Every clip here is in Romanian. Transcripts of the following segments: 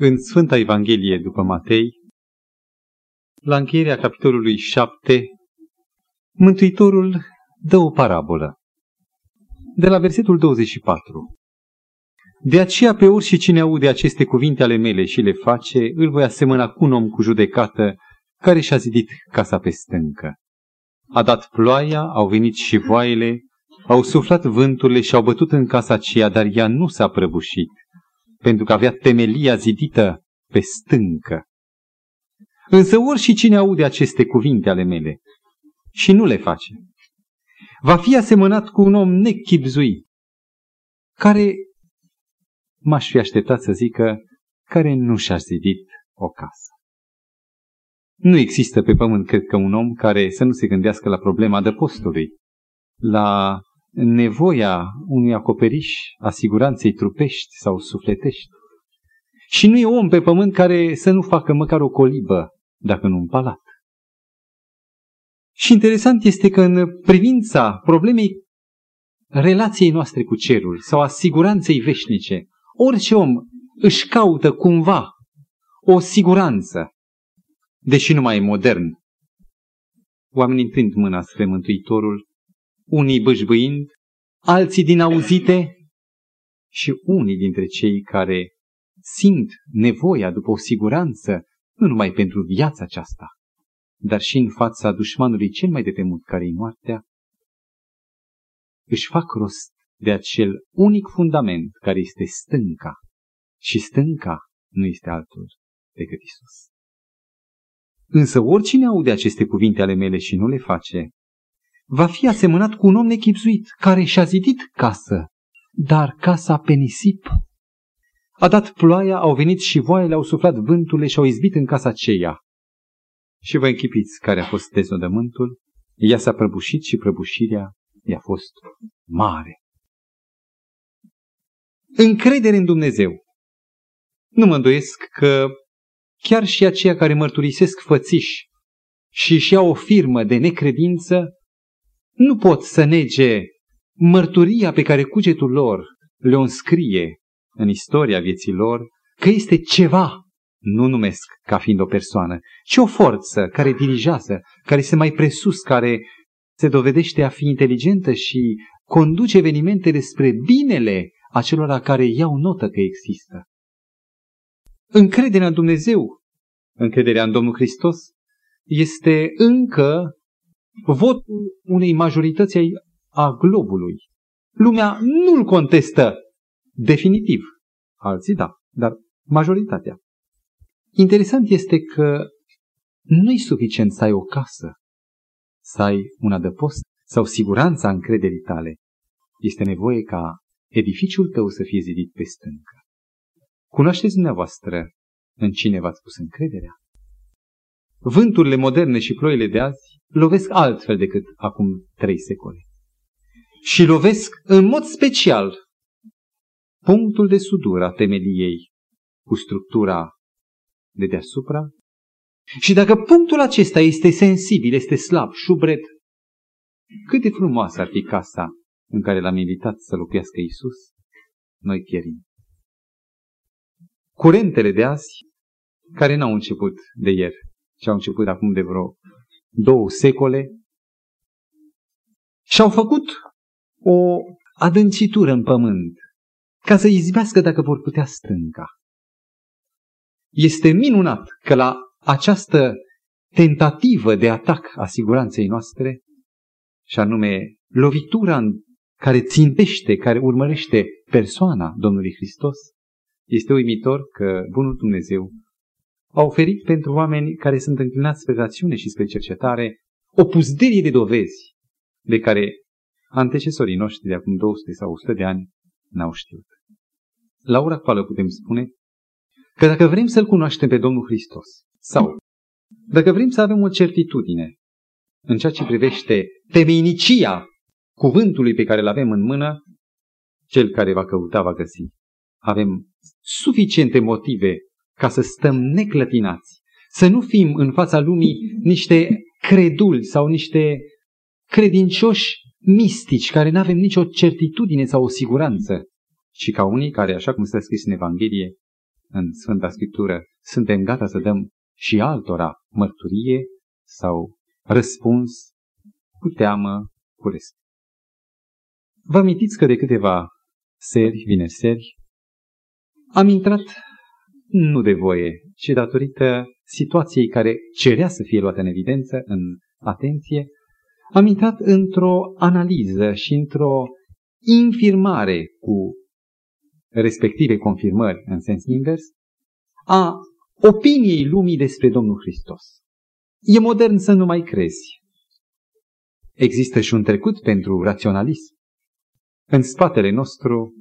În Sfânta Evanghelie după Matei, la încheierea capitolului 7, Mântuitorul dă o parabolă. De la versetul 24. De aceea pe orice cine aude aceste cuvinte ale mele și le face, îl voi asemăna cu un om cu judecată care și-a zidit casa pe stâncă. A dat ploaia, au venit și voaiele, au suflat vânturile și au bătut în casa aceea, dar ea nu s-a prăbușit, pentru că avea temelia zidită pe stâncă. Însă ori și cine aude aceste cuvinte ale mele și nu le face, va fi asemănat cu un om nechipzuit, care m-aș fi așteptat să zică, care nu și-a zidit o casă. Nu există pe pământ, cred că, un om care să nu se gândească la problema postului, la nevoia unui acoperiș a siguranței trupești sau sufletești. Și nu e om pe pământ care să nu facă măcar o colibă, dacă nu un palat. Și interesant este că în privința problemei relației noastre cu cerul sau a siguranței veșnice, orice om își caută cumva o siguranță, deși nu mai e modern. Oamenii întind mâna spre Mântuitorul, unii bâșbâind, alții din auzite și unii dintre cei care simt nevoia după o siguranță, nu numai pentru viața aceasta, dar și în fața dușmanului cel mai de temut care e moartea, își fac rost de acel unic fundament care este stânca. Și stânca nu este altul decât Isus. Însă oricine aude aceste cuvinte ale mele și nu le face, va fi asemănat cu un om nechipzuit care și-a zidit casă, dar casa pe nisip. A dat ploaia, au venit și voaiele, au suflat vânturile și au izbit în casa aceea. Și vă închipiți care a fost dezodământul, ea s-a prăbușit și prăbușirea i-a fost mare. Încredere în Dumnezeu. Nu mă îndoiesc că chiar și aceia care mărturisesc fățiși și își iau o firmă de necredință, nu pot să nege mărturia pe care cugetul lor le-o înscrie în istoria vieții lor, că este ceva, nu numesc ca fiind o persoană, ci o forță care dirigează, care se mai presus, care se dovedește a fi inteligentă și conduce evenimentele spre binele acelora care iau notă că există. Încrederea în Dumnezeu, încrederea în Domnul Hristos, este încă votul unei majorități a globului. Lumea nu-l contestă definitiv. Alții da, dar majoritatea. Interesant este că nu-i suficient să ai o casă, să ai un adăpost sau siguranța încrederii tale. Este nevoie ca edificiul tău să fie zidit pe stâncă. Cunoașteți dumneavoastră în cine v-ați pus încrederea? Vânturile moderne și ploile de azi lovesc altfel decât acum trei secole. Și lovesc în mod special punctul de sudură a temeliei cu structura de deasupra. Și dacă punctul acesta este sensibil, este slab, șubret, cât de frumoasă ar fi casa în care l-am invitat să locuiască Isus, noi pierim. Curentele de azi, care n-au început de ieri, ci au început acum de vreo două secole, și-au făcut o adâncitură în pământ, ca să izbească dacă vor putea stânca. Este minunat că la această tentativă de atac a siguranței noastre, și anume lovitura în care țintește, care urmărește persoana Domnului Hristos, este uimitor că Bunul Dumnezeu a oferit pentru oameni care sunt înclinați spre rațiune și spre cercetare o puzderie de dovezi de care antecesorii noștri de acum 200 sau 100 de ani n-au știut. La ora actuală putem spune că dacă vrem să-L cunoaștem pe Domnul Hristos sau dacă vrem să avem o certitudine în ceea ce privește temeinicia cuvântului pe care îl avem în mână, cel care va căuta va găsi. Avem suficiente motive ca să stăm neclătinați, să nu fim în fața lumii niște creduli sau niște credincioși mistici care nu avem nicio certitudine sau o siguranță, ci ca unii care, așa cum stă scris în Evanghelie, în Sfânta Scriptură, suntem gata să dăm și altora mărturie sau răspuns cu teamă, cu respect. Vă amintiți că de câteva seri, vineri seri, am intrat nu de voie, ci datorită situației care cerea să fie luată în evidență, în atenție, am intrat într-o analiză și într-o infirmare cu respective confirmări în sens invers a opiniei lumii despre Domnul Hristos. E modern să nu mai crezi. Există și un trecut pentru raționalism. În spatele nostru,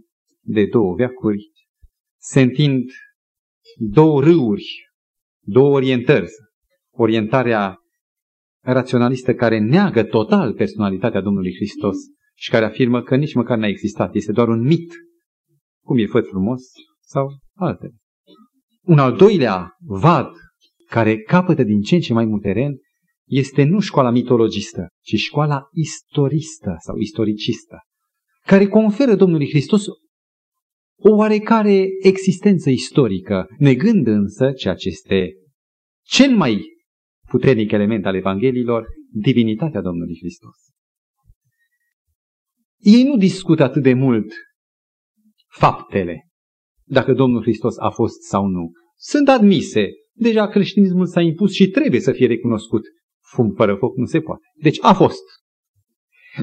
de două veacuri, se întind două râuri, două orientări. Orientarea raționalistă care neagă total personalitatea Domnului Hristos și care afirmă că nici măcar n-a existat, este doar un mit, cum e făt frumos sau altele. Un al doilea vad care capătă din ce în ce mai mult teren este nu școala mitologistă, ci școala istoristă sau istoricistă, care conferă Domnului Hristos o oarecare existență istorică, negând însă ceea ce este cel mai puternic element al Evangheliilor, divinitatea Domnului Hristos. Ei nu discută atât de mult faptele, dacă Domnul Hristos a fost sau nu. Sunt admise. Deja creștinismul s-a impus și trebuie să fie recunoscut. Fum fără foc nu se poate. Deci a fost.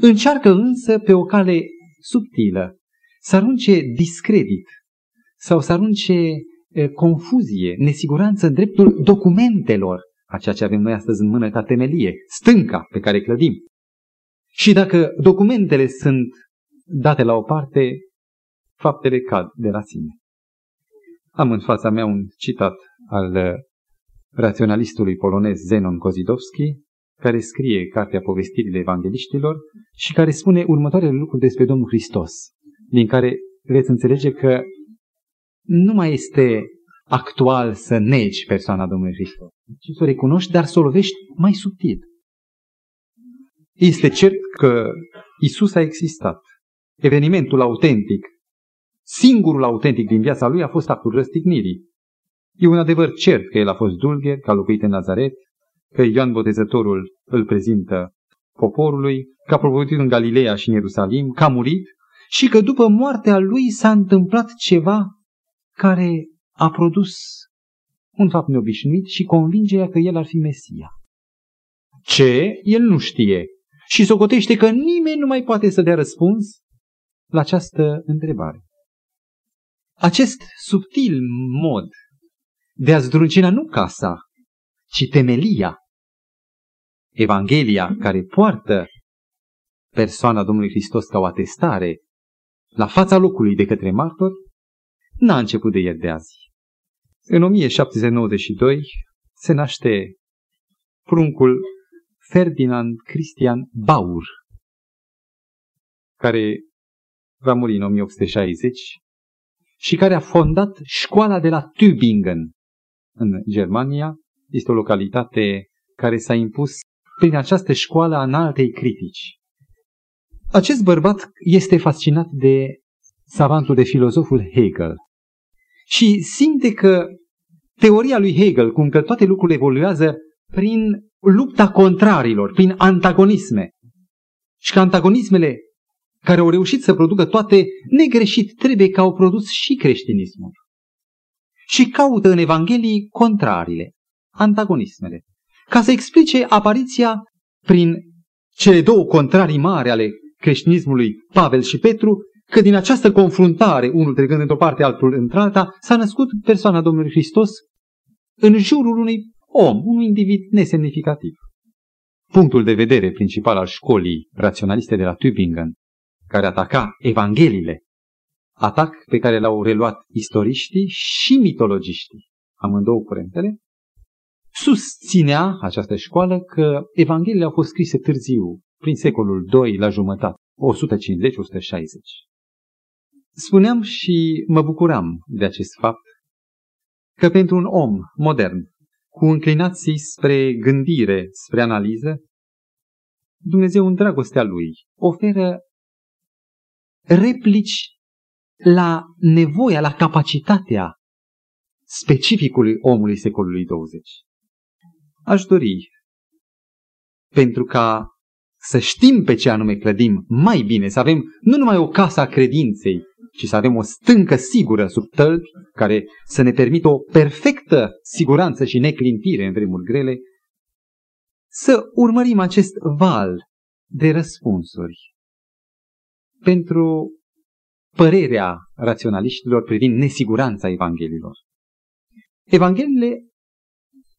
Încearcă însă pe o cale subtilă să arunce discredit sau să arunce confuzie, nesiguranță în dreptul documentelor a ceea ce avem noi astăzi în mână ca temelie, stânca pe care clădim. Și dacă documentele sunt date la o parte, faptele cad de la sine. Am în fața mea un citat al uh, raționalistului polonez Zenon Kozidowski, care scrie Cartea Povestirile Evangeliștilor și care spune următoarele lucruri despre Domnul Hristos, din care veți înțelege că nu mai este actual să negi persoana Domnului Hristos, ci să o recunoști, dar să o lovești mai subtil. Este cert că Isus a existat. Evenimentul autentic, singurul autentic din viața lui a fost actul răstignirii. E un adevăr cert că el a fost dulgher, că a locuit în Nazaret, că Ioan Botezătorul îl prezintă poporului, că a propovăduit în Galileea și în Ierusalim, că a murit și că după moartea lui s-a întâmplat ceva care a produs un fapt neobișnuit și convingerea că el ar fi Mesia. Ce? El nu știe. Și socotește că nimeni nu mai poate să dea răspuns la această întrebare. Acest subtil mod de a zdruncina nu casa, ci temelia, Evanghelia care poartă persoana Domnului Hristos ca o atestare la fața locului de către martor, n-a început de ieri de azi. În 1792 se naște pruncul Ferdinand Christian Baur, care va muri în 1860 și care a fondat școala de la Tübingen în Germania. Este o localitate care s-a impus prin această școală a înaltei critici. Acest bărbat este fascinat de savantul, de filozoful Hegel și simte că teoria lui Hegel, cum că toate lucrurile evoluează prin lupta contrarilor, prin antagonisme, și că antagonismele care au reușit să producă toate negreșit trebuie că au produs și creștinismul. Și caută în Evanghelii contrarile, antagonismele, ca să explice apariția prin cele două contrarii mari ale creștinismului, Pavel și Petru, că din această confruntare, unul trecând într-o parte, altul într-alta, s-a născut persoana Domnului Hristos în jurul unui om, un individ nesemnificativ. Punctul de vedere principal al școlii raționaliste de la Tübingen, care ataca Evangheliile, atac pe care l-au reluat istoriștii și mitologiștii, amândouă curentele, susținea această școală că Evangheliile au fost scrise târziu, prin secolul II la jumătate, 150-160. Spuneam și mă bucuram de acest fapt că pentru un om modern, cu înclinații spre gândire, spre analiză, Dumnezeu în dragostea Lui oferă replici la nevoia, la capacitatea specificului omului secolului 20. Aș dori, pentru ca să știm pe ce anume clădim mai bine, să avem nu numai o casă a credinței, ci să avem o stâncă sigură sub tălpi, care să ne permită o perfectă siguranță și neclintire în vremuri grele, să urmărim acest val de răspunsuri pentru părerea raționaliștilor privind nesiguranța Evangheliilor. Evangheliile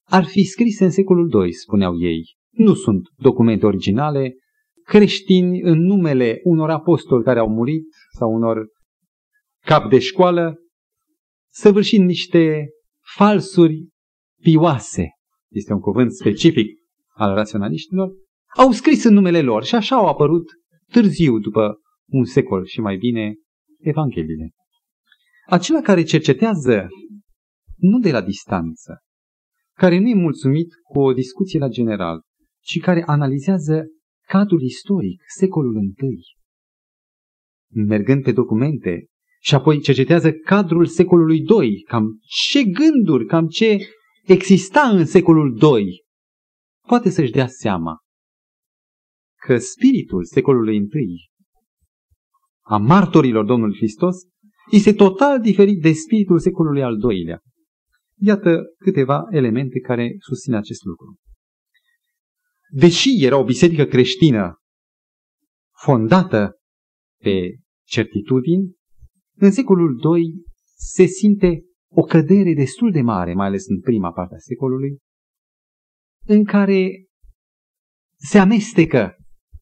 ar fi scrise în secolul II, spuneau ei. Nu sunt documente originale, creștini în numele unor apostoli care au murit sau unor cap de școală, săvârșind niște falsuri pioase, este un cuvânt specific al raționaliștilor, au scris în numele lor și așa au apărut târziu, după un secol și mai bine, Evangheliile. Acela care cercetează nu de la distanță, care nu e mulțumit cu o discuție la general, ci care analizează cadrul istoric, secolul I, mergând pe documente și apoi cercetează cadrul secolului II, cam ce gânduri, cam ce exista în secolul II, poate să-și dea seama că spiritul secolului I a martorilor Domnului Hristos este total diferit de spiritul secolului al doilea. Iată câteva elemente care susțin acest lucru. Deși era o biserică creștină fondată pe certitudini, în secolul II se simte o cădere destul de mare, mai ales în prima parte a secolului, în care se amestecă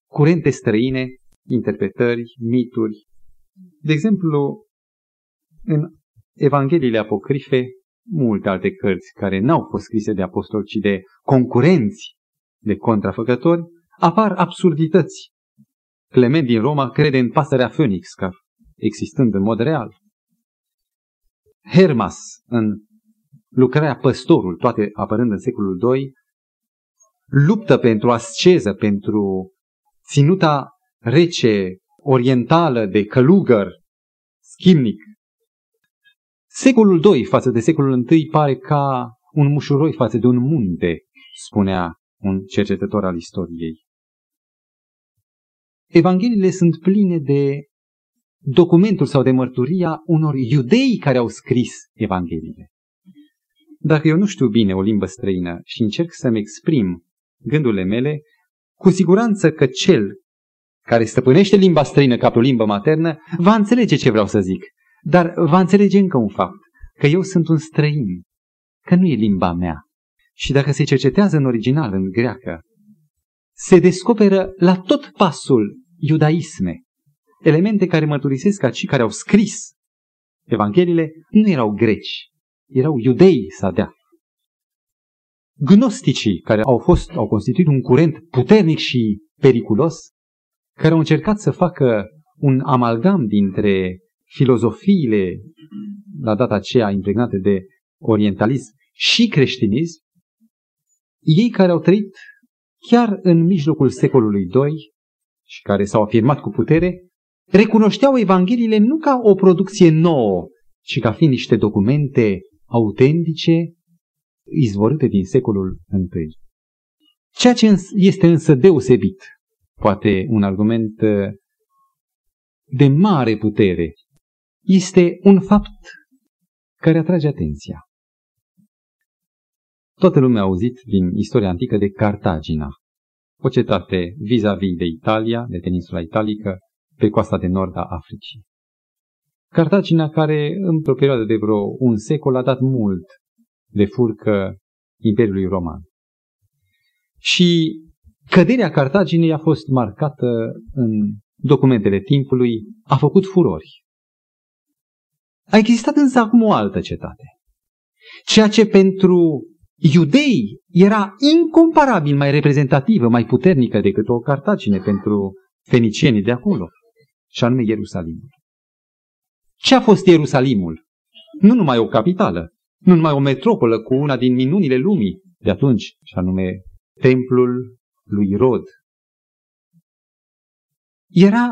curente străine, interpretări, mituri. De exemplu, în Evangheliile apocrife, multe alte cărți care n-au fost scrise de apostoli, ci de concurenți, de contrafăcători, apar absurdități. Clement din Roma crede în pasărea Phoenix, ca existând în mod real. Hermas, în lucrarea Păstorul, toate apărând în secolul II, luptă pentru asceză, pentru ținuta rece, orientală, de călugăr, schimnic. Secolul II față de secolul I pare ca un mușuroi față de un munte, spunea un cercetător al istoriei. Evangheliile sunt pline de documentul sau de mărturia unor iudei care au scris Evangheliile. Dacă eu nu știu bine o limbă străină și încerc să-mi exprim gândurile mele, cu siguranță că cel care stăpânește limba străină ca pe o limbă maternă va înțelege ce vreau să zic, dar va înțelege încă un fapt, că eu sunt un străin, că nu e limba mea. Și dacă se cercetează în original, în greacă, se descoperă la tot pasul iudaisme, elemente care mărturisesc că cei care au scris Evangheliile nu erau greci, erau iudei dea. Gnosticii, care au fost, au constituit un curent puternic și periculos, care au încercat să facă un amalgam dintre filozofiile la data aceea impregnate de orientalism și creștinism, ei care au trăit chiar în mijlocul secolului II și care s-au afirmat cu putere, recunoșteau Evangheliile nu ca o producție nouă, ci ca fiind niște documente autentice izvorâte din secolul I. Ceea ce este însă deosebit, poate un argument uh, de mare putere, este un fapt care atrage atenția. Toată lumea a auzit din istoria antică de Cartagina, o cetate vis-a-vis de Italia, de peninsula italică, pe coasta de nord a Africii. Cartagina care, într-o perioadă de vreo un secol, a dat mult de furcă Imperiului Roman. Și căderea Cartaginei a fost marcată în documentele timpului, a făcut furori. A existat însă acum o altă cetate. Ceea ce pentru iudei era incomparabil mai reprezentativă, mai puternică decât o Cartagine pentru fenicienii de acolo, și anume Ierusalimul. Ce a fost Ierusalimul? Nu numai o capitală, nu numai o metropolă cu una din minunile lumii de atunci, și anume templul lui Rod. Era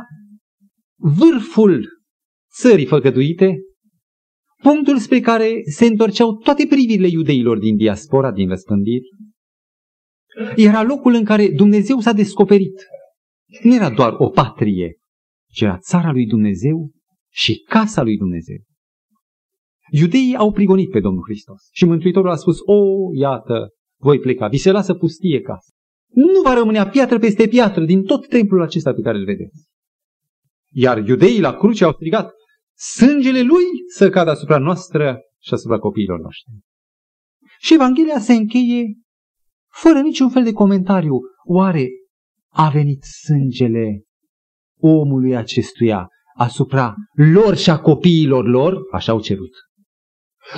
vârful țării făgăduite, punctul spre care se întorceau toate privirile iudeilor din diaspora, din răspândiri, era locul în care Dumnezeu s-a descoperit. Nu era doar o patrie, ci era țara lui Dumnezeu și casa lui Dumnezeu. Iudeii au prigonit pe Domnul Hristos și Mântuitorul a spus, o, iată, voi pleca, vi se lasă pustie casa. Nu va rămânea piatră peste piatră din tot templul acesta pe care îl vedeți. Iar iudeii la cruce au strigat, sângele lui să cadă asupra noastră și asupra copiilor noștri. Și Evanghelia se încheie fără niciun fel de comentariu. Oare a venit sângele omului acestuia asupra lor și a copiilor lor? Așa au cerut.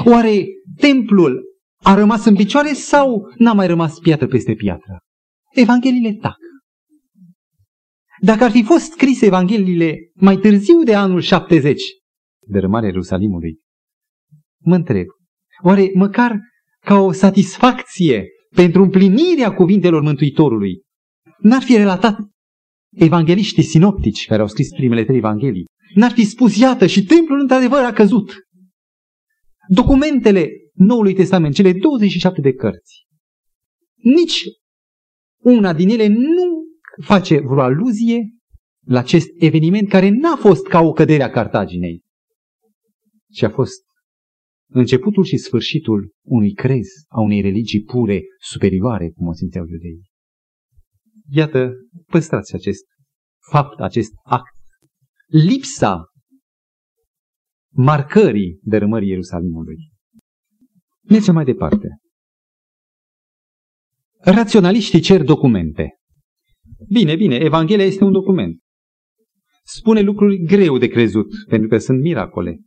Oare templul a rămas în picioare sau n-a mai rămas piatră peste piatră? Evangheliile tac. Dacă ar fi fost scrise Evangheliile mai târziu de anul 70, dărâmarea Ierusalimului, mă întreb, oare măcar ca o satisfacție pentru împlinirea cuvintelor Mântuitorului, n-ar fi relatat evangeliștii sinoptici care au scris primele trei evanghelii, n-ar fi spus, iată, și templul într-adevăr a căzut. Documentele Noului Testament, cele 27 de cărți, nici una din ele nu face vreo aluzie la acest eveniment care n-a fost ca o cădere a Cartaginei, ci a fost începutul și sfârșitul unui crez, a unei religii pure, superioare, cum o simțeau iudeii. Iată, păstrați acest fapt, acest act. Lipsa marcării dărâmării Ierusalimului. Mergem mai departe. Raționaliștii cer documente. Bine, bine, Evanghelia este un document. Spune lucruri greu de crezut, pentru că sunt miracole.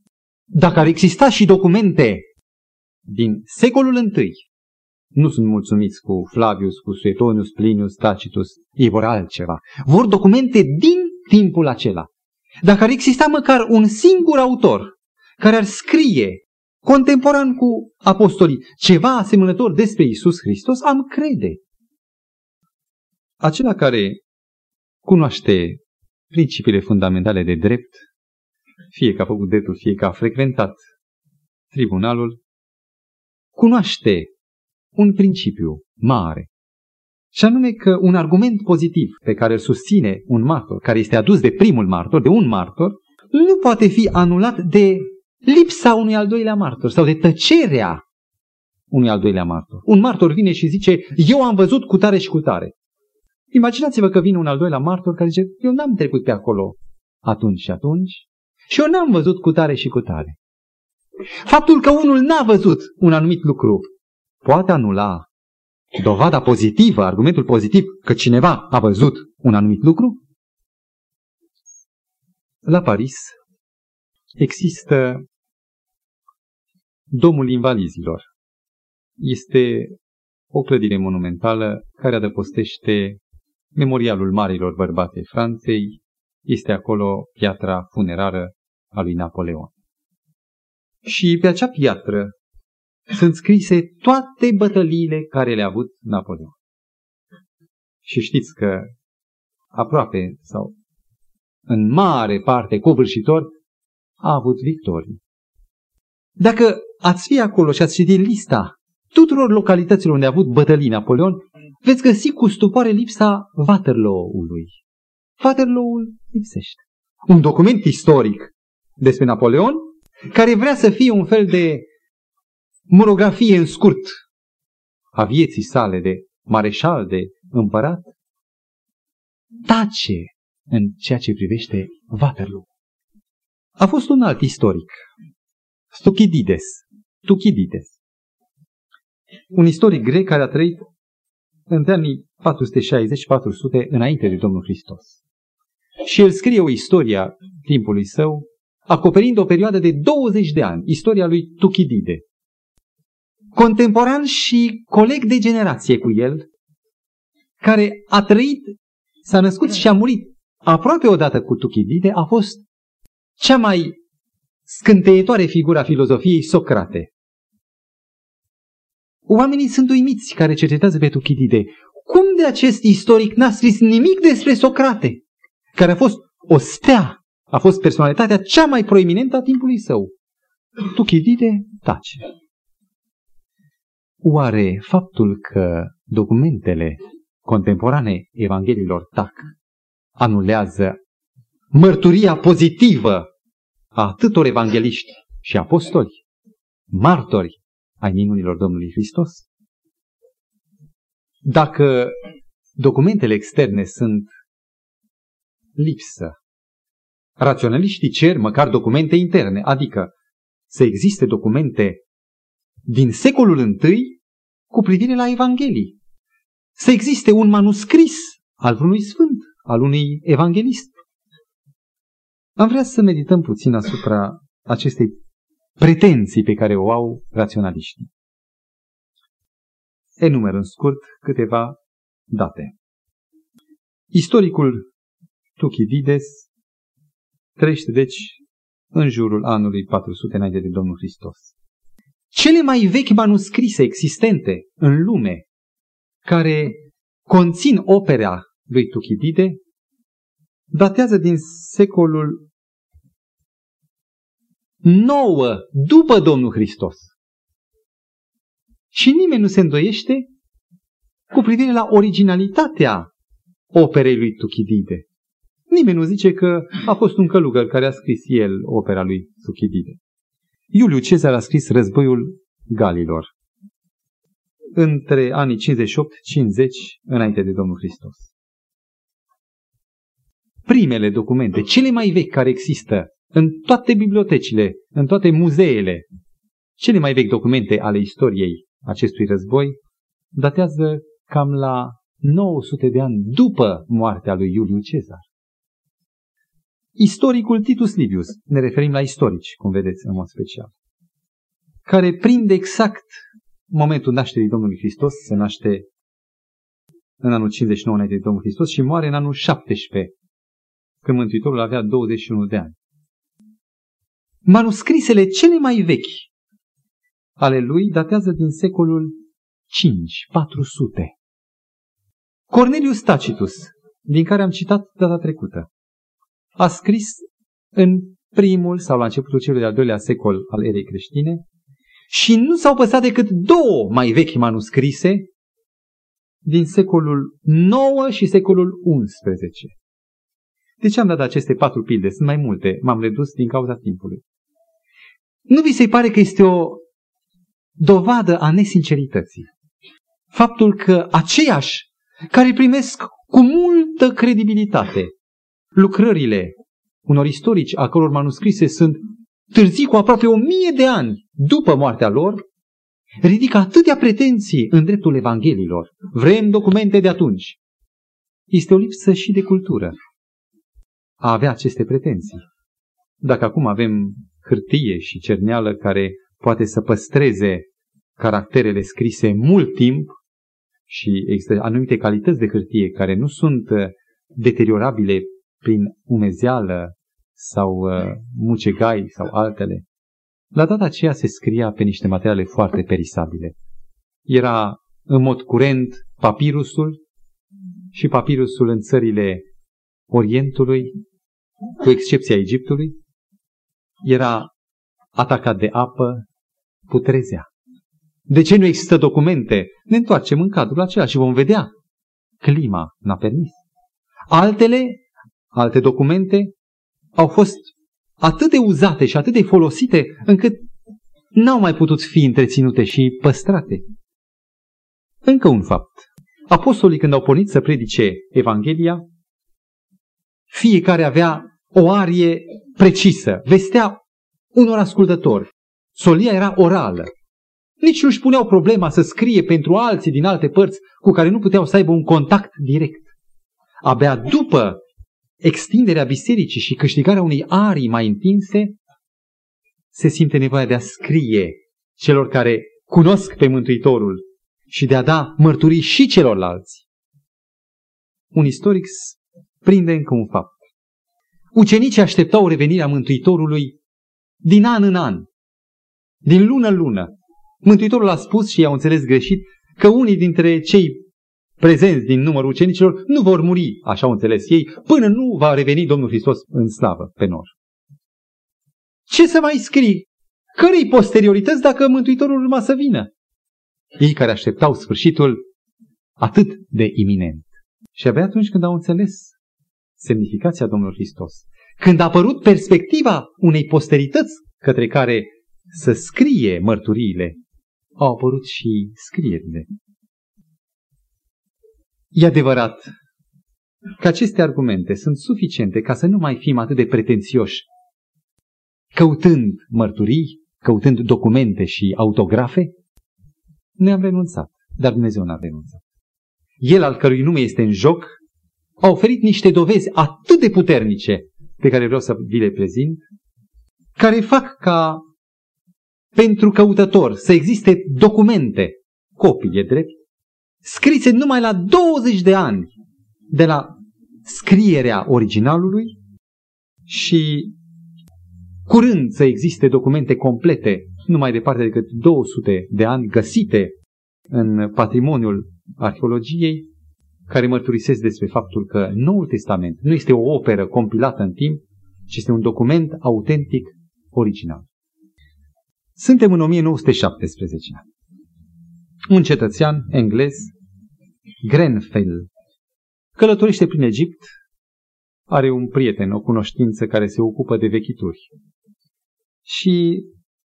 Dacă ar exista și documente din secolul I, nu sunt mulțumiți cu Flavius, cu Suetonius, Plinius, Tacitus, ei vor altceva. Vor documente din timpul acela. Dacă ar exista măcar un singur autor care ar scrie contemporan cu apostolii ceva asemănător despre Isus Hristos, am crede. Acela care cunoaște principiile fundamentale de drept, fie că a făcut dreptul, fie că a frecventat tribunalul, cunoaște un principiu mare. Și anume că un argument pozitiv pe care îl susține un martor, care este adus de primul martor, de un martor, nu poate fi anulat de lipsa unui al doilea martor sau de tăcerea unui al doilea martor. Un martor vine și zice, eu am văzut cu tare și cu tare. Imaginați-vă că vine un al doilea martor care zice, eu n-am trecut pe acolo atunci și atunci și eu n-am văzut cu tare și cu tare. Faptul că unul n-a văzut un anumit lucru poate anula dovada pozitivă, argumentul pozitiv că cineva a văzut un anumit lucru? La Paris există Domul Invalizilor. Este o clădire monumentală care adăpostește memorialul marilor bărbate Franței. Este acolo piatra funerară a lui Napoleon. Și pe acea piatră sunt scrise toate bătăliile care le-a avut Napoleon. Și știți că aproape sau în mare parte covârșitor a avut victorii. Dacă ați fi acolo și ați citit lista tuturor localităților unde a avut bătălii Napoleon, veți găsi cu stupoare lipsa Waterloo-ului. Waterloo-ul lipsește. Un document istoric despre Napoleon care vrea să fie un fel de monografie în scurt a vieții sale de mareșal, de împărat, tace în ceea ce privește Waterloo. A fost un alt istoric, Stuchidides, Tuchidides, un istoric grec care a trăit între anii 460-400 înainte de Domnul Hristos. Și el scrie o istorie a timpului său, acoperind o perioadă de 20 de ani, istoria lui Tuchidide. Contemporan și coleg de generație cu el, care a trăit, s-a născut și a murit aproape odată cu Tuchidide, a fost cea mai scânteitoare figură a filozofiei Socrate. Oamenii sunt uimiți care cercetează pe Tuchidide. Cum de acest istoric n-a scris nimic despre Socrate, care a fost o stea, a fost personalitatea cea mai proeminentă a timpului său? Tuchidide tace. Oare faptul că documentele contemporane Evangheliilor tac anulează mărturia pozitivă a atâtor evangeliști și apostoli, martori ai minunilor Domnului Hristos? Dacă documentele externe sunt lipsă, raționaliștii cer măcar documente interne, adică să existe documente din secolul I cu privire la Evanghelii. Să existe un manuscris al unui sfânt, al unui evanghelist. Am vrea să medităm puțin asupra acestei pretenții pe care o au raționaliștii. Enumer în scurt câteva date. Istoricul Tuchidides trăiește deci în jurul anului 400 înainte de Domnul Hristos. Cele mai vechi manuscrise existente în lume care conțin opera lui Tuchidide datează din secolul 9 după Domnul Hristos. Și nimeni nu se îndoiește cu privire la originalitatea operei lui Tuchidide. Nimeni nu zice că a fost un călugăr care a scris el opera lui Tuchidide. Iuliu Cezar a scris Războiul Galilor între anii 58-50 înainte de Domnul Hristos. Primele documente, cele mai vechi care există în toate bibliotecile, în toate muzeele, cele mai vechi documente ale istoriei acestui război, datează cam la 900 de ani după moartea lui Iuliu Cezar. Istoricul Titus Livius, ne referim la istorici, cum vedeți în mod special, care prinde exact momentul nașterii Domnului Hristos, se naște în anul 59 înainte de Domnul Hristos și moare în anul 17, când Mântuitorul avea 21 de ani. Manuscrisele cele mai vechi ale lui datează din secolul 5, 400. Cornelius Tacitus, din care am citat data trecută, a scris în primul sau la începutul celui de-al doilea secol al erei creștine și nu s-au păstrat decât două mai vechi manuscrise din secolul 9 și secolul 11. De ce am dat aceste patru pilde? Sunt mai multe, m-am redus din cauza timpului. Nu vi se pare că este o dovadă a nesincerității? Faptul că aceiași care primesc cu multă credibilitate lucrările unor istorici a căror manuscrise sunt târzii cu aproape o mie de ani după moartea lor, ridică atâtea pretenții în dreptul Evanghelilor. Vrem documente de atunci. Este o lipsă și de cultură a avea aceste pretenții. Dacă acum avem hârtie și cerneală care poate să păstreze caracterele scrise mult timp și există anumite calități de hârtie care nu sunt uh, deteriorabile prin umezeală sau uh, mucegai sau altele. La data aceea se scria pe niște materiale foarte perisabile. Era în mod curent papirusul și papirusul în țările Orientului, cu excepția Egiptului, era atacat de apă, putrezea. De ce nu există documente? Ne întoarcem în cadrul acela și vom vedea. Clima n-a permis. Altele, alte documente, au fost atât de uzate și atât de folosite încât n-au mai putut fi întreținute și păstrate. Încă un fapt. Apostolii când au pornit să predice Evanghelia, fiecare avea o arie precisă, vestea unor ascultători. Solia era orală. Nici nu-și puneau problema să scrie pentru alții din alte părți cu care nu puteau să aibă un contact direct. Abia după extinderea bisericii și câștigarea unei arii mai întinse, se simte nevoia de a scrie celor care cunosc pe Mântuitorul și de a da mărturii și celorlalți. Un istoric prinde încă un fapt. Ucenicii așteptau revenirea Mântuitorului din an în an, din lună în lună. Mântuitorul a spus și i-au înțeles greșit că unii dintre cei prezenți din numărul ucenicilor nu vor muri, așa au înțeles ei, până nu va reveni Domnul Hristos în slavă pe nor. Ce să mai scrii cărei posteriorități dacă Mântuitorul urma să vină? Ei care așteptau sfârșitul atât de iminent. Și abia atunci când au înțeles semnificația Domnului Hristos, când a apărut perspectiva unei posterități către care să scrie mărturiile, au apărut și scrierile. E adevărat că aceste argumente sunt suficiente ca să nu mai fim atât de pretențioși, căutând mărturii, căutând documente și autografe, noi am renunțat, dar Dumnezeu n-a renunțat. El al cărui nume este în joc, a oferit niște dovezi atât de puternice pe care vreau să vi le prezint, care fac ca pentru căutător să existe documente, copii, e drept, scrise numai la 20 de ani de la scrierea originalului și curând să existe documente complete, nu mai departe decât 200 de ani găsite în patrimoniul arheologiei, care mărturisesc despre faptul că Noul Testament nu este o operă compilată în timp, ci este un document autentic original. Suntem în 1917. Un cetățean englez, Grenfell, călătorește prin Egipt, are un prieten, o cunoștință care se ocupă de vechituri. Și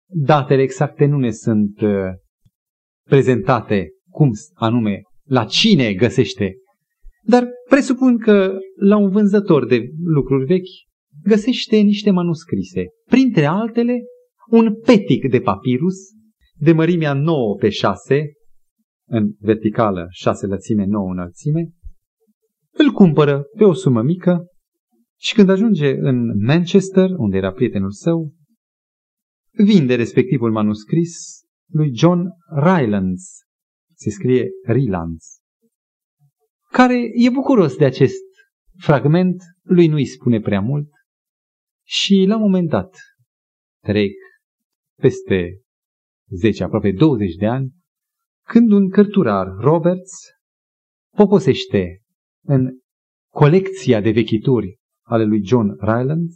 datele exacte nu ne sunt uh, prezentate cum anume, la cine găsește. Dar presupun că la un vânzător de lucruri vechi găsește niște manuscrise. Printre altele, un petic de papirus de mărimea 9 pe 6, în verticală 6 lățime, 9 înălțime, îl cumpără pe o sumă mică și când ajunge în Manchester, unde era prietenul său, vinde respectivul manuscris lui John Rylands, se scrie Rylands, care e bucuros de acest fragment, lui nu-i spune prea mult și la un moment dat trec peste 10, aproape 20 de ani, când un cărturar, Roberts, poposește în colecția de vechituri ale lui John Rylands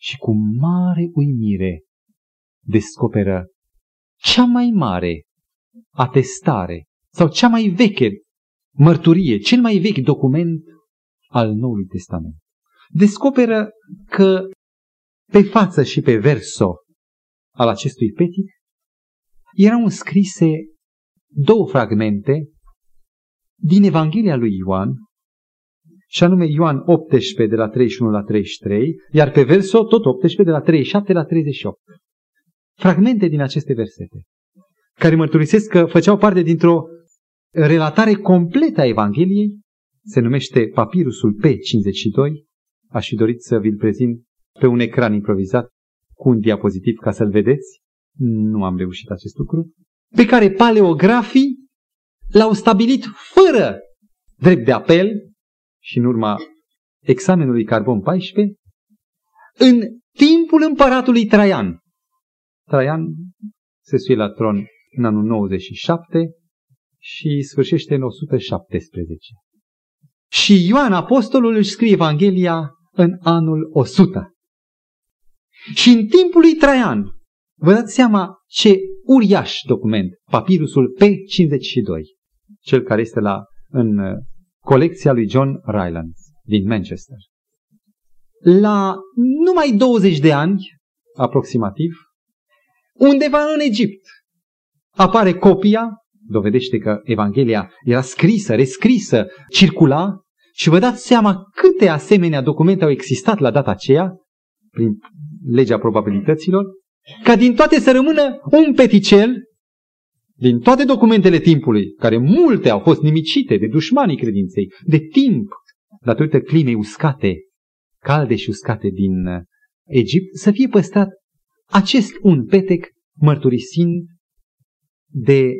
și cu mare uimire descoperă cea mai mare atestare sau cea mai veche mărturie, cel mai vechi document al Noului Testament. Descoperă că pe față și pe verso al acestui petic erau înscrise două fragmente din Evanghelia lui Ioan, și anume Ioan 18 de la 31 la 33, iar pe verso tot 18 de la 37 la 38. Fragmente din aceste versete, care mărturisesc că făceau parte dintr-o relatare completă a Evangheliei, se numește Papirusul P52, aș fi dorit să vi-l prezint pe un ecran improvizat cu un diapozitiv ca să-l vedeți. Nu am reușit acest lucru. Pe care paleografii l-au stabilit fără drept de apel și în urma examenului Carbon 14 în timpul împăratului Traian. Traian se suie la tron în anul 97 și sfârșește în 117. Și Ioan Apostolul își scrie Evanghelia în anul 100. Și în timpul lui Traian, vă dați seama ce uriaș document, papirusul P52, cel care este la, în uh, colecția lui John Rylands din Manchester. La numai 20 de ani, aproximativ, undeva în Egipt, apare copia, dovedește că Evanghelia era scrisă, rescrisă, circula și vă dați seama câte asemenea documente au existat la data aceea, prin legea probabilităților, ca din toate să rămână un peticel, din toate documentele timpului, care multe au fost nimicite de dușmanii credinței, de timp, datorită climei uscate, calde și uscate din uh, Egipt, să fie păstrat acest un petec mărturisind de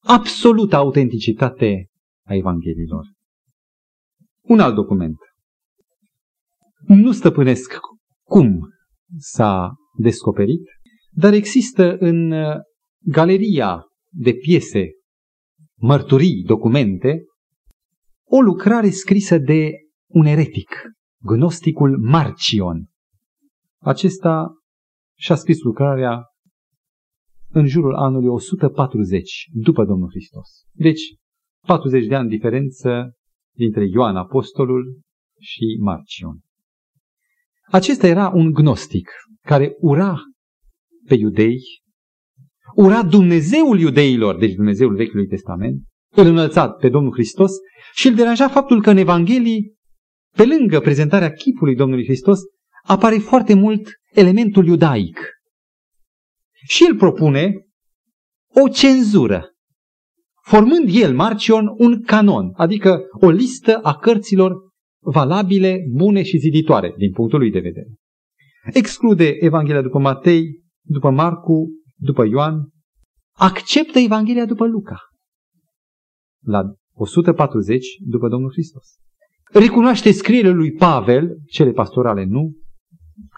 absolută autenticitate a Evangheliilor. Un alt document. Nu stăpânesc cum s-a descoperit, dar există în uh, galeria de piese, mărturii, documente, o lucrare scrisă de un eretic, gnosticul Marcion. Acesta și a scris lucrarea în jurul anului 140 după Domnul Hristos. Deci, 40 de ani diferență dintre Ioan Apostolul și Marcion. Acesta era un gnostic care ura pe iudei, ura Dumnezeul iudeilor, deci Dumnezeul Vechiului Testament, îl înălțat pe Domnul Hristos și îl deranja faptul că în Evanghelii, pe lângă prezentarea chipului Domnului Hristos, apare foarte mult elementul iudaic. Și el propune o cenzură, formând el, Marcion, un canon, adică o listă a cărților valabile, bune și ziditoare, din punctul lui de vedere. Exclude Evanghelia după Matei, după Marcu, după Ioan, acceptă Evanghelia după Luca, la 140 după Domnul Hristos. Recunoaște scrierile lui Pavel, cele pastorale nu,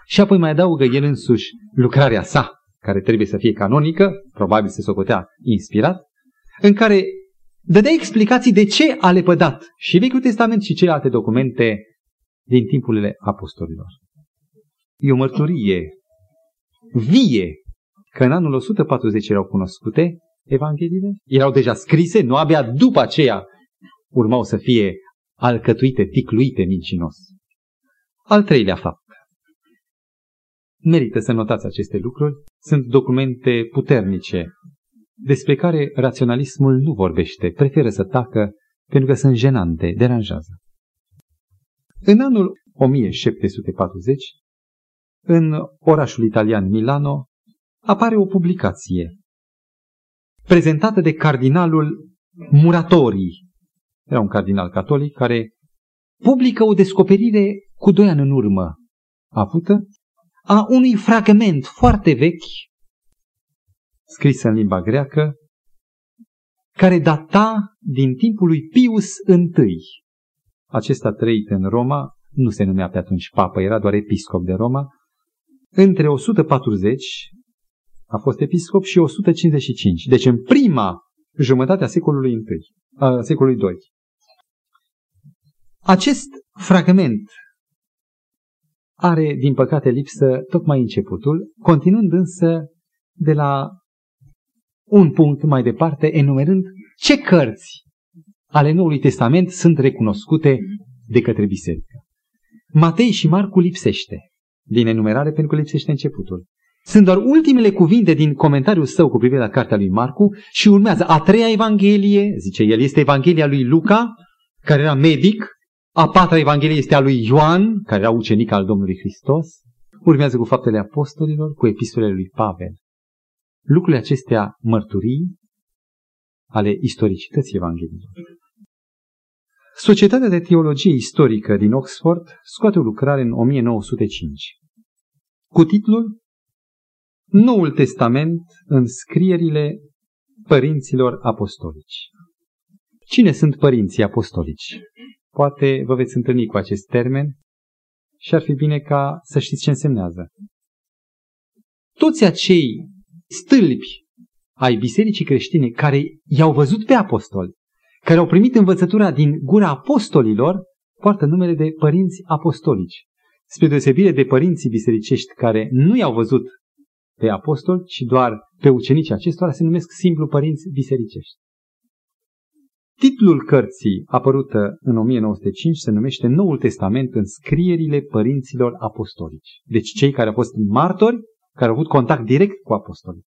și apoi mai adaugă el însuși lucrarea sa, care trebuie să fie canonică, probabil se socotea inspirat, în care dădea explicații de ce a lepădat și Vechiul Testament și celelalte documente din timpurile apostolilor. E o mărturie vie că în anul 140 erau cunoscute Evangheliile, erau deja scrise, nu abia după aceea urmau să fie alcătuite, ticluite mincinos. Al treilea fapt. Merită să notați aceste lucruri. Sunt documente puternice despre care raționalismul nu vorbește, preferă să tacă pentru că sunt jenante, deranjează. În anul 1740, în orașul italian Milano, apare o publicație prezentată de cardinalul Muratori. Era un cardinal catolic care publică o descoperire cu doi ani în urmă avută a unui fragment foarte vechi scris în limba greacă care data din timpul lui Pius I. Acesta trăit în Roma, nu se numea pe atunci papă, era doar episcop de Roma, între 140 a fost episcop și 155. Deci în prima jumătate a secolului I, a secolului II. Acest fragment are, din păcate, lipsă tocmai începutul, continuând însă de la un punct mai departe, enumerând ce cărți ale Noului Testament sunt recunoscute de către biserică. Matei și Marcu lipsește din enumerare pentru că lipsește începutul. Sunt doar ultimele cuvinte din comentariul său cu privire la cartea lui Marcu și urmează a treia Evanghelie, zice el, este Evanghelia lui Luca, care era medic, a patra Evanghelie este a lui Ioan, care era ucenic al Domnului Hristos, urmează cu faptele apostolilor, cu epistolele lui Pavel. Lucrurile acestea mărturii ale istoricității Evangheliei. Societatea de Teologie Istorică din Oxford scoate o lucrare în 1905 cu titlul Noul Testament în scrierile părinților apostolici. Cine sunt părinții apostolici? Poate vă veți întâlni cu acest termen și ar fi bine ca să știți ce însemnează. Toți acei stâlpi ai bisericii creștine care i-au văzut pe apostoli, care au primit învățătura din gura apostolilor, poartă numele de părinți apostolici. Spre deosebire de părinții bisericești care nu i-au văzut pe apostoli, ci doar pe ucenicii acestora, se numesc simplu părinți bisericești. Titlul cărții, apărută în 1905, se numește Noul Testament în scrierile părinților apostolici. Deci cei care au fost martori, care au avut contact direct cu apostolii.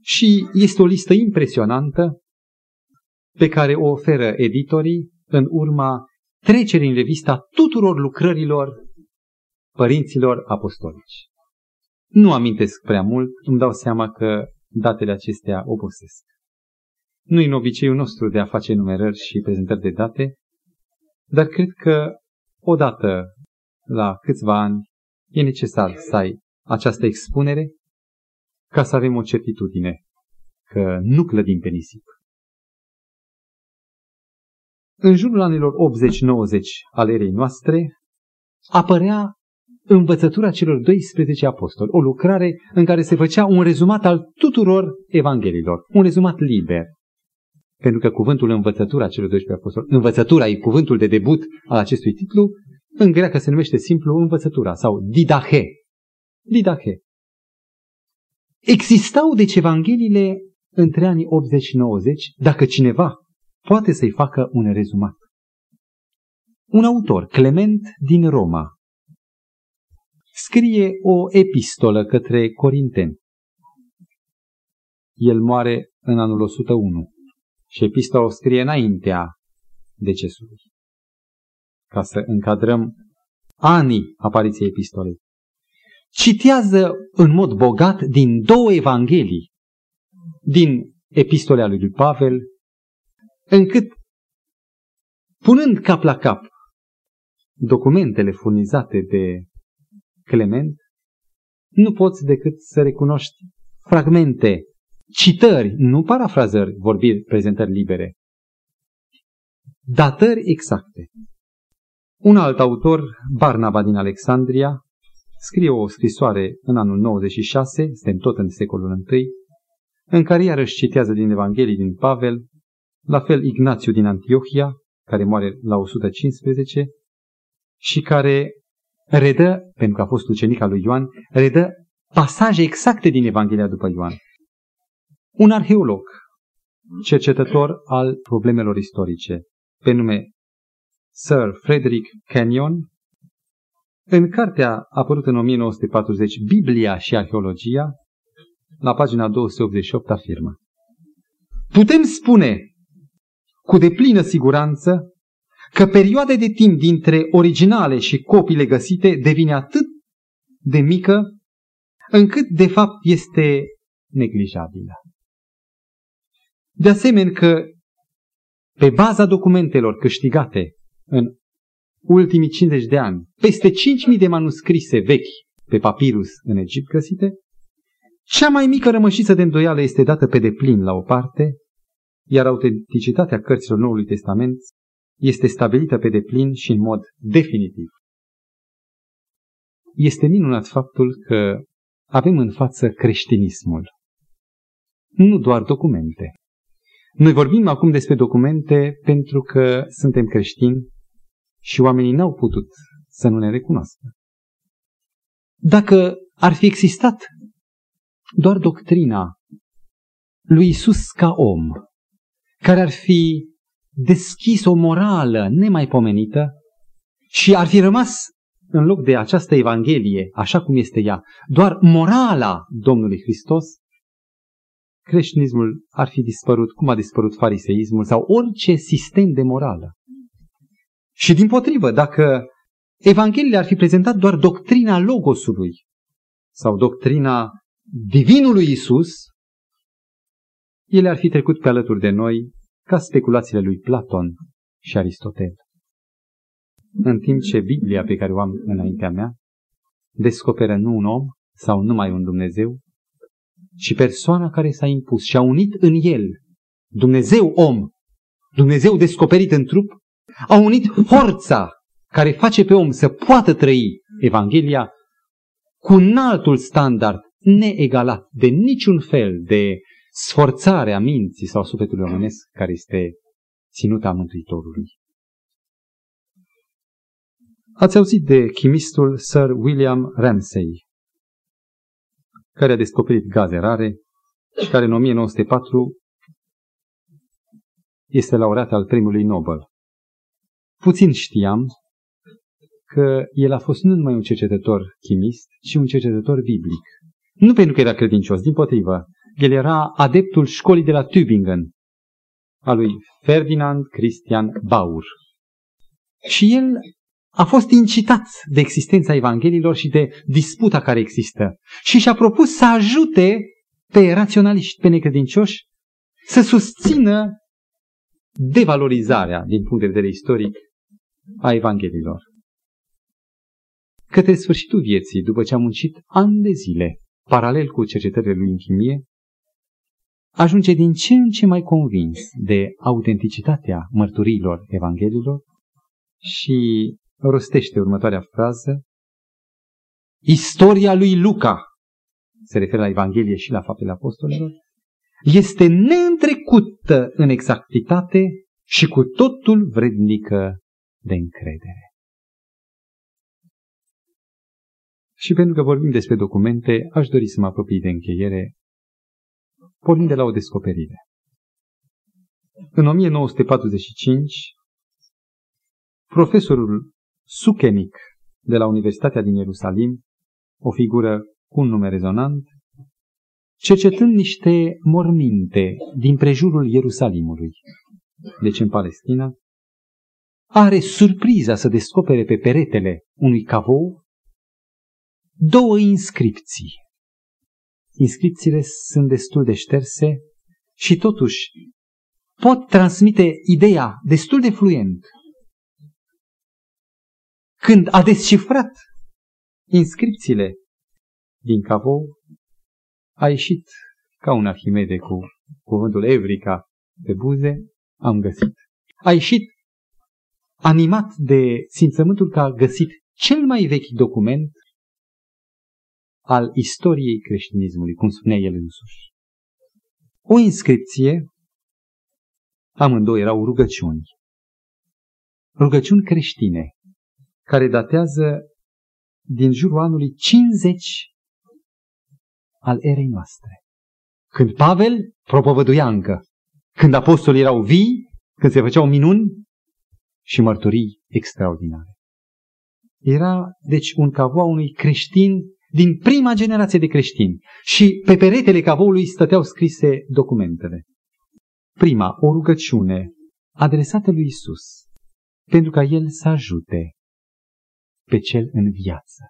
Și este o listă impresionantă pe care o oferă editorii în urma trecerii în revista tuturor lucrărilor părinților apostolici. Nu amintesc prea mult, îmi dau seama că datele acestea obosesc. Nu e în obiceiul nostru de a face numerări și prezentări de date, dar cred că odată la câțiva ani e necesar să ai această expunere ca să avem o certitudine că nu clădim pe nisip. În jurul anilor 80-90 al erei noastre apărea învățătura celor 12 apostoli, o lucrare în care se făcea un rezumat al tuturor evanghelilor, un rezumat liber. Pentru că cuvântul învățătura celor 12 apostoli, învățătura e cuvântul de debut al acestui titlu, în greacă se numește simplu învățătura sau didache. Didache. Existau deci Evangheliile între anii 80-90, dacă cineva poate să-i facă un rezumat. Un autor, Clement din Roma, scrie o epistolă către Corinteni. El moare în anul 101 și epistola o scrie înaintea decesului. Ca să încadrăm anii apariției epistolei. Citează în mod bogat din două evanghelii, din epistolea lui Pavel, încât, punând cap la cap documentele furnizate de Clement, nu poți decât să recunoști fragmente, citări, nu parafrazări, vorbiri, prezentări libere, datări exacte. Un alt autor, Barnaba din Alexandria, scrie o scrisoare în anul 96, suntem tot în secolul I, în care iarăși citează din Evanghelii din Pavel, la fel Ignațiu din Antiohia, care moare la 115, și care redă, pentru că a fost ucenic al lui Ioan, redă pasaje exacte din Evanghelia după Ioan. Un arheolog, cercetător al problemelor istorice, pe nume Sir Frederick Kenyon, în cartea apărută în 1940, Biblia și arheologia, la pagina 288 afirmă. Putem spune cu deplină siguranță că perioada de timp dintre originale și copiile găsite devine atât de mică încât de fapt este neglijabilă. De asemenea că pe baza documentelor câștigate în ultimii 50 de ani, peste 5.000 de manuscrise vechi pe papirus în Egipt găsite, cea mai mică rămășiță de îndoială este dată pe deplin la o parte, iar autenticitatea cărților Noului Testament este stabilită pe deplin și în mod definitiv. Este minunat faptul că avem în față creștinismul. Nu doar documente. Noi vorbim acum despre documente pentru că suntem creștini și oamenii n-au putut să nu ne recunoască. Dacă ar fi existat doar doctrina lui Isus ca om, care ar fi deschis o morală nemaipomenită și ar fi rămas în loc de această Evanghelie, așa cum este ea, doar morala Domnului Hristos, creștinismul ar fi dispărut, cum a dispărut fariseismul sau orice sistem de morală. Și din potrivă, dacă Evangheliile ar fi prezentat doar doctrina Logosului sau doctrina Divinului Isus, ele ar fi trecut pe alături de noi ca speculațiile lui Platon și Aristotel. În timp ce Biblia pe care o am înaintea mea descoperă nu un om sau numai un Dumnezeu, ci persoana care s-a impus și a unit în el Dumnezeu om, Dumnezeu descoperit în trup, a unit forța care face pe om să poată trăi Evanghelia cu un altul standard neegalat de niciun fel de sforțare a minții sau sufletului românesc care este ținuta Mântuitorului. Ați auzit de chimistul Sir William Ramsay, care a descoperit gaze rare și care în 1904 este laureat al premiului Nobel. Puțin știam că el a fost nu numai un cercetător chimist, ci un cercetător biblic. Nu pentru că era credincios, din potrivă, el era adeptul școlii de la Tübingen, a lui Ferdinand Christian Baur. Și el a fost incitat de existența Evangheliilor și de disputa care există. Și și-a propus să ajute pe raționaliști, pe necredincioși, să susțină devalorizarea, din punct de vedere istoric, a Evangheliilor. Către sfârșitul vieții, după ce a muncit ani de zile, paralel cu cercetările lui în chimie, ajunge din ce în ce mai convins de autenticitatea mărturiilor Evanghelilor și rostește următoarea frază. Istoria lui Luca, se referă la Evanghelie și la faptele apostolilor, este neîntrecută în exactitate și cu totul vrednică de încredere. Și pentru că vorbim despre documente, aș dori să mă apropii de încheiere, pornind de la o descoperire. În 1945, profesorul Sukenic de la Universitatea din Ierusalim, o figură cu un nume rezonant, cercetând niște morminte din prejurul Ierusalimului, deci în Palestina, are surpriza să descopere pe peretele unui cavou două inscripții. Inscripțiile sunt destul de șterse și totuși pot transmite ideea destul de fluent. Când a descifrat inscripțiile din cavou, a ieșit ca un arhimede cu cuvântul Evrica pe buze, am găsit. A ieșit animat de simțământul că a găsit cel mai vechi document al istoriei creștinismului, cum spunea el însuși. O inscripție, amândouă erau rugăciuni, rugăciuni creștine, care datează din jurul anului 50 al erei noastre. Când Pavel propovăduia încă, când apostolii erau vii, când se făceau minuni și mărturii extraordinare. Era, deci, un cavou unui creștin din prima generație de creștini și pe peretele cavoului stăteau scrise documentele. Prima, o rugăciune adresată lui Isus, pentru ca El să ajute pe cel în viață.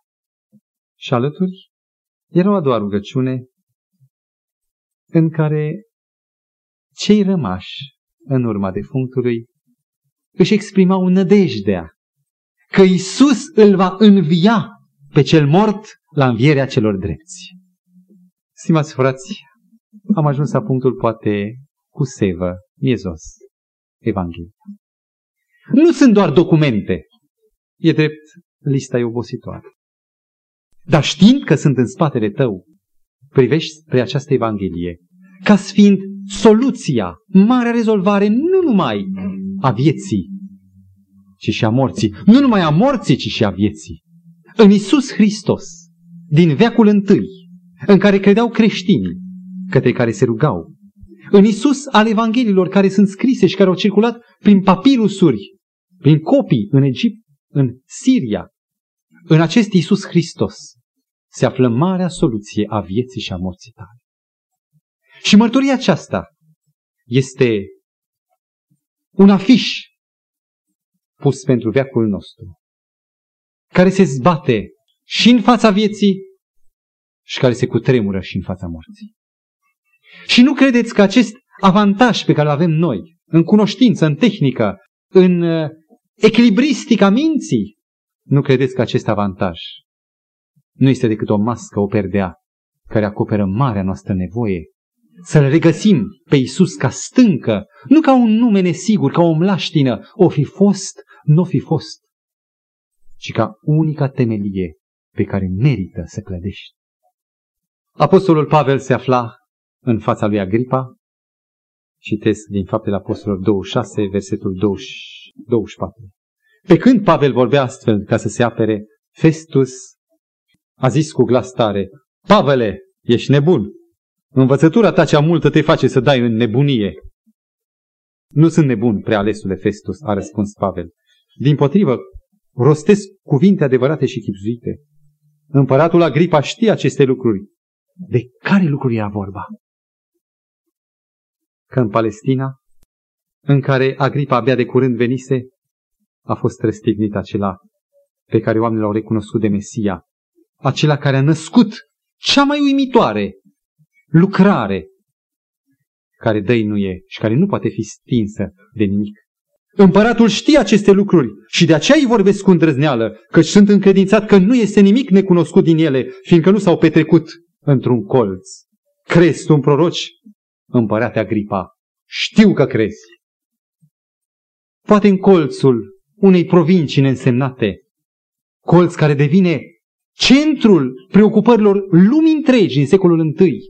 Și alături era o a doua rugăciune în care cei rămași în urma defunctului își exprimau nădejdea că Isus îl va învia pe cel mort la învierea celor drepți. Stimați frați, am ajuns la punctul poate cu sevă, miezos, Evanghelia. Nu sunt doar documente. E drept, lista e obositoare. Dar știind că sunt în spatele tău, privești spre această Evanghelie ca fiind soluția, marea rezolvare nu numai a vieții, ci și a morții. Nu numai a morții, ci și a vieții. În Isus Hristos, din veacul întâi, în care credeau creștinii, către care se rugau. În Isus al Evanghelilor care sunt scrise și care au circulat prin papirusuri, prin copii în Egipt, în Siria. În acest Isus Hristos se află marea soluție a vieții și a morții tale. Și mărturia aceasta este un afiș pus pentru veacul nostru, care se zbate și în fața vieții și care se cutremură și în fața morții. Și nu credeți că acest avantaj pe care îl avem noi, în cunoștință, în tehnică, în uh, echilibristica minții, nu credeți că acest avantaj nu este decât o mască, o perdea, care acoperă marea noastră nevoie să-L regăsim pe Iisus ca stâncă, nu ca un nume nesigur, ca o mlaștină, o fi fost, nu fi fost, ci ca unica temelie pe care merită să clădești. Apostolul Pavel se afla în fața lui Agripa, citesc din faptele apostolilor 26, versetul 20, 24. Pe când Pavel vorbea astfel ca să se apere, Festus a zis cu glas tare, Pavele, ești nebun, Învățătura ta cea multă te face să dai în nebunie. Nu sunt nebun, prealesule Festus, a răspuns Pavel. Din potrivă, rostesc cuvinte adevărate și chipzuite. Împăratul Agripa știe aceste lucruri. De care lucruri era vorba? Că în Palestina, în care Agripa abia de curând venise, a fost răstignit acela pe care oamenii l-au recunoscut de Mesia, acela care a născut cea mai uimitoare lucrare care dăinuie și care nu poate fi stinsă de nimic. Împăratul știe aceste lucruri și de aceea îi vorbesc cu îndrăzneală, căci sunt încredințat că nu este nimic necunoscut din ele, fiindcă nu s-au petrecut într-un colț. Crezi tu în proroci? Împărate Agripa, știu că crezi. Poate în colțul unei provincii neînsemnate, colț care devine centrul preocupărilor lumii întregi în secolul I,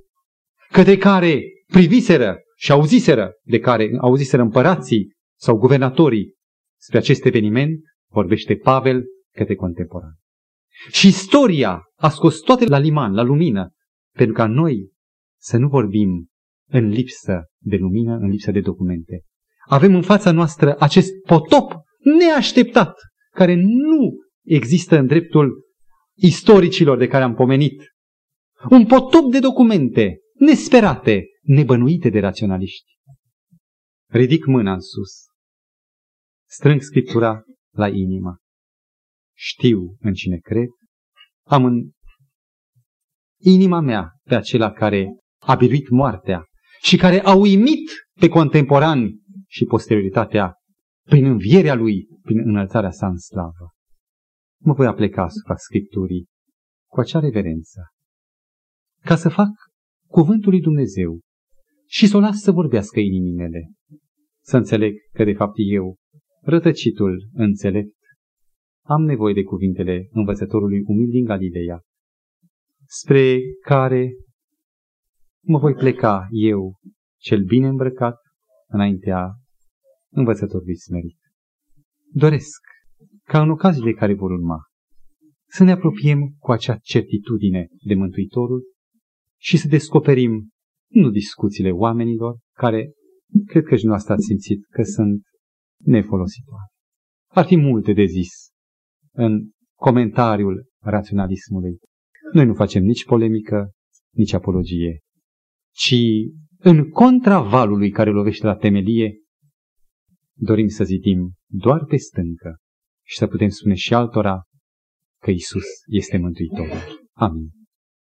către care priviseră și auziseră, de care auziseră împărații sau guvernatorii spre acest eveniment, vorbește Pavel către contemporan. Și istoria a scos toate la liman, la lumină, pentru ca noi să nu vorbim în lipsă de lumină, în lipsă de documente. Avem în fața noastră acest potop neașteptat, care nu există în dreptul istoricilor de care am pomenit. Un potop de documente nesperate, nebănuite de raționaliști. Ridic mâna în sus. Strâng Scriptura la inimă. Știu în cine cred. Am în inima mea pe acela care a biruit moartea și care a uimit pe contemporani și posterioitatea prin învierea lui, prin înălțarea sa în slavă. Mă voi apleca asupra Scripturii cu acea reverență, ca să fac cuvântul lui Dumnezeu și să o las să vorbească inimii mele, să înțeleg că de fapt eu, rătăcitul înțelept, am nevoie de cuvintele învățătorului umil din Galileea, spre care mă voi pleca eu, cel bine îmbrăcat, înaintea învățătorului smerit. Doresc ca în ocaziile care vor urma să ne apropiem cu acea certitudine de Mântuitorul și să descoperim nu discuțiile oamenilor care cred că și noastră ați simțit că sunt nefolositoare. Ar fi multe de zis în comentariul raționalismului. Noi nu facem nici polemică, nici apologie, ci în contra valului care lovește la temelie, dorim să zidim doar pe stâncă și să putem spune și altora că Isus este Mântuitorul. Amin.